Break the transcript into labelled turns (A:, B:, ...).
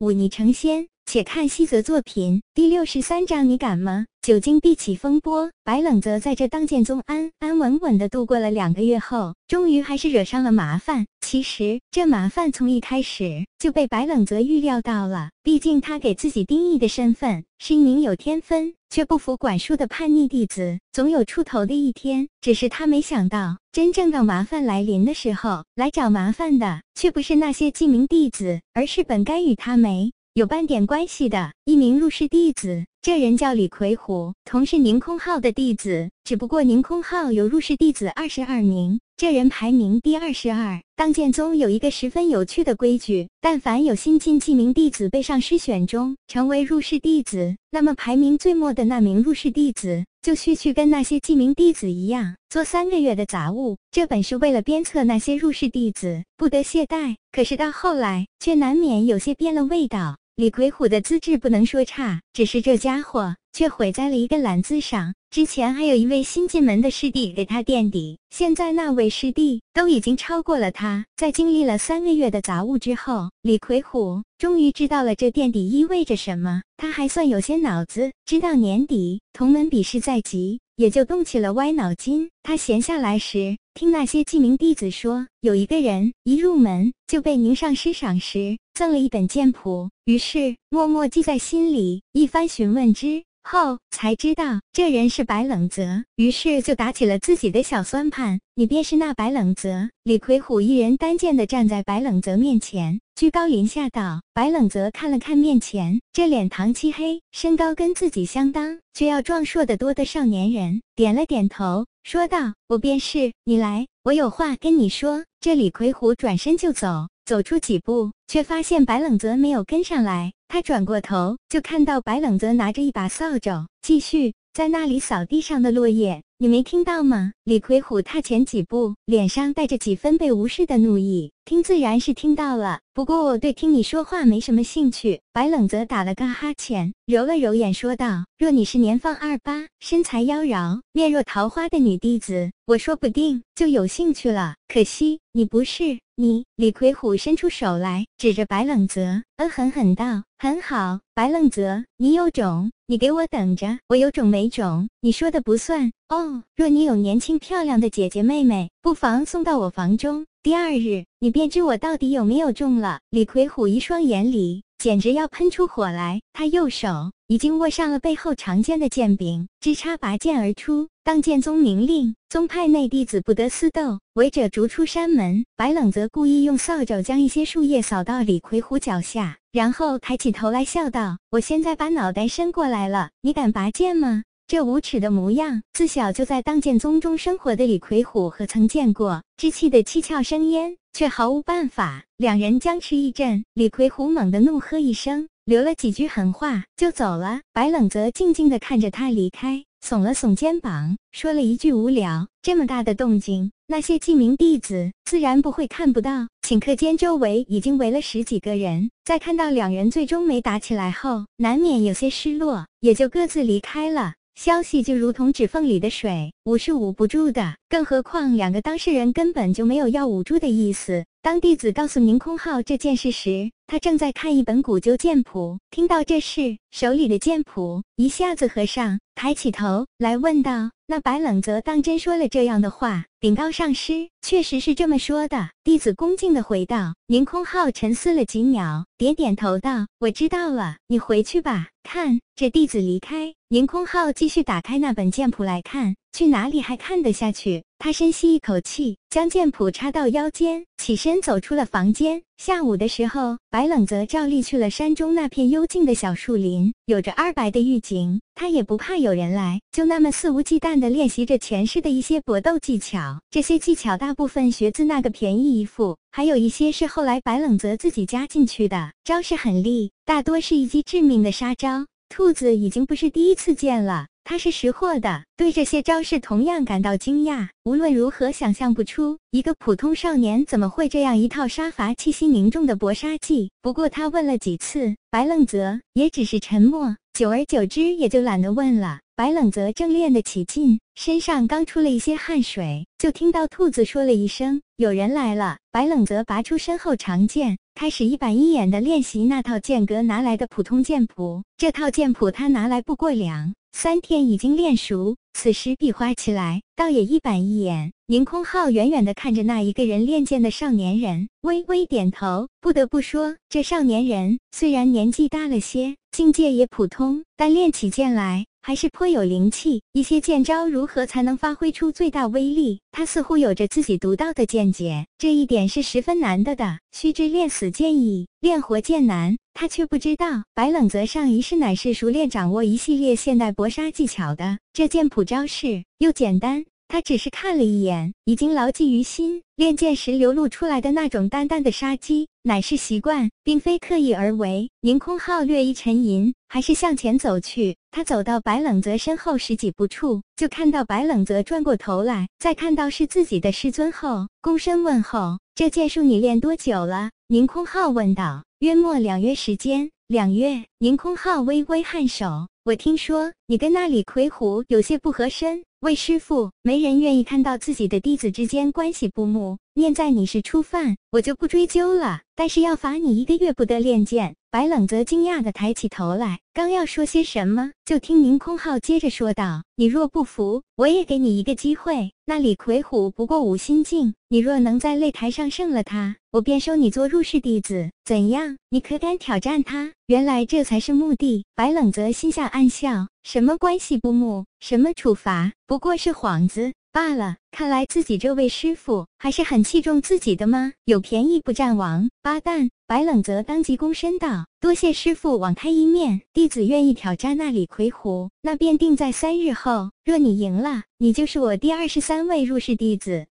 A: 忤逆成仙。且看西泽作品第六十三章，你敢吗？久经必起风波，白冷泽在这当剑宗安安稳稳的度过了两个月后，终于还是惹上了麻烦。其实这麻烦从一开始就被白冷泽预料到了，毕竟他给自己定义的身份是一名有天分却不服管束的叛逆弟子，总有出头的一天。只是他没想到，真正的麻烦来临的时候，来找麻烦的却不是那些记名弟子，而是本该与他没。有半点关系的一名入室弟子，这人叫李奎虎，同是宁空浩的弟子。只不过宁空浩有入室弟子二十二名，这人排名第二十二。当剑宗有一个十分有趣的规矩，但凡有新进记名弟子被上师选中成为入室弟子，那么排名最末的那名入室弟子就需去跟那些记名弟子一样做三个月的杂物。这本是为了鞭策那些入室弟子不得懈怠，可是到后来却难免有些变了味道。李魁虎的资质不能说差，只是这家伙却毁在了一个懒字上。之前还有一位新进门的师弟给他垫底，现在那位师弟都已经超过了他。在经历了三个月的杂物之后，李魁虎终于知道了这垫底意味着什么。他还算有些脑子，知道年底同门比试在即。也就动起了歪脑筋。他闲下来时，听那些记名弟子说，有一个人一入门就被宁上师赏识，赠了一本剑谱，于是默默记在心里。一番询问之。后才知道这人是白冷泽，于是就打起了自己的小算盘。你便是那白冷泽？李魁虎一人单剑的站在白冷泽面前，居高临下道。白冷泽看了看面前这脸庞漆黑、身高跟自己相当却要壮硕得多的少年人，点了点头，说道：“我便是。你来，我有话跟你说。”这李魁虎转身就走。走出几步，却发现白冷泽没有跟上来。他转过头，就看到白冷泽拿着一把扫帚，继续在那里扫地上的落叶。你没听到吗？李魁虎踏前几步，脸上带着几分被无视的怒意。听自然是听到了，不过我对听你说话没什么兴趣。白冷泽打了个哈欠，揉了揉眼，说道：“若你是年方二八、身材妖娆、面若桃花的女弟子，我说不定就有兴趣了。可惜你不是。”你李魁虎伸出手来，指着白冷泽，恶狠狠道：“很好，白冷泽，你有种，你给我等着！我有种没种，你说的不算哦。若你有年轻漂亮的姐姐妹妹，不妨送到我房中，第二日你便知我到底有没有中了。”李魁虎一双眼里简直要喷出火来，他右手已经握上了背后长剑的剑柄，枝插拔剑而出。当剑宗明令，宗派内弟子不得私斗，违者逐出山门。白冷则故意用扫帚将一些树叶扫到李魁虎脚下，然后抬起头来笑道：“我现在把脑袋伸过来了，你敢拔剑吗？”这无耻的模样，自小就在当剑宗中生活的李魁虎何曾见过？稚气的七窍生烟，却毫无办法。两人僵持一阵，李魁虎猛地怒喝一声，留了几句狠话就走了。白冷则静静地看着他离开。耸了耸肩膀，说了一句：“无聊。”这么大的动静，那些记名弟子自然不会看不到。顷刻间，周围已经围了十几个人。在看到两人最终没打起来后，难免有些失落，也就各自离开了。消息就如同指缝里的水，捂是捂不住的。更何况两个当事人根本就没有要捂住的意思。当弟子告诉宁空浩这件事时，他正在看一本古旧剑谱。听到这事，手里的剑谱一下子合上，抬起头来问道：“那白冷泽当真说了这样的话？禀告上师，确实是这么说的。”弟子恭敬地回道。宁空浩沉思了几秒，点点头道：“我知道了，你回去吧。”看，这弟子离开。宁空浩继续打开那本剑谱来看，去哪里还看得下去？他深吸一口气，将剑谱插到腰间，起身走出了房间。下午的时候，白冷则照例去了山中那片幽静的小树林，有着二白的预警，他也不怕有人来，就那么肆无忌惮地练习着前世的一些搏斗技巧。这些技巧大部分学自那个便宜义父，还有一些是后来白冷则自己加进去的，招式很厉，大多是一击致命的杀招。兔子已经不是第一次见了，他是识货的，对这些招式同样感到惊讶。无论如何，想象不出一个普通少年怎么会这样一套杀伐气息凝重的搏杀技。不过他问了几次，白冷泽也只是沉默，久而久之也就懒得问了。白冷泽正练得起劲，身上刚出了一些汗水，就听到兔子说了一声：“有人来了。”白冷泽拔出身后长剑。开始一板一眼的练习那套剑阁拿来的普通剑谱。这套剑谱他拿来不过两三天，已经练熟。此时比划起来，倒也一板一眼。宁空浩远远的看着那一个人练剑的少年人，微微点头。不得不说，这少年人虽然年纪大了些，境界也普通，但练起剑来。还是颇有灵气，一些剑招如何才能发挥出最大威力？他似乎有着自己独到的见解，这一点是十分难得的。须知练死剑易，练活剑难，他却不知道白冷泽上一世乃是熟练掌握一系列现代搏杀技巧的，这剑谱招式又简单。他只是看了一眼，已经牢记于心。练剑时流露出来的那种淡淡的杀机，乃是习惯，并非刻意而为。宁空浩略一沉吟，还是向前走去。他走到白冷泽身后十几步处，就看到白冷泽转过头来，在看到是自己的师尊后，躬身问候：“这剑术你练多久了？”宁空浩问道：“约莫两月时间。”两月。宁空浩微微颔首：“我听说你跟那李魁虎有些不合身。”魏师傅，没人愿意看到自己的弟子之间关系不睦。念在你是初犯，我就不追究了。但是要罚你一个月不得练剑。白冷泽惊讶地抬起头来，刚要说些什么，就听宁空浩接着说道：“你若不服，我也给你一个机会。那李魁虎不过五心境，你若能在擂台上胜了他，我便收你做入室弟子。怎样？你可敢挑战他？”原来这才是目的。白冷泽心下暗笑：什么关系不睦？什么处罚？不过是幌子罢了。看来自己这位师傅还是很器重自己的吗？有便宜不占王八蛋！白冷泽当即躬身道：“多谢师傅网开一面，弟子愿意挑战那李魁虎，那便定在三日后。若你赢了，你就是我第二十三位入室弟子。”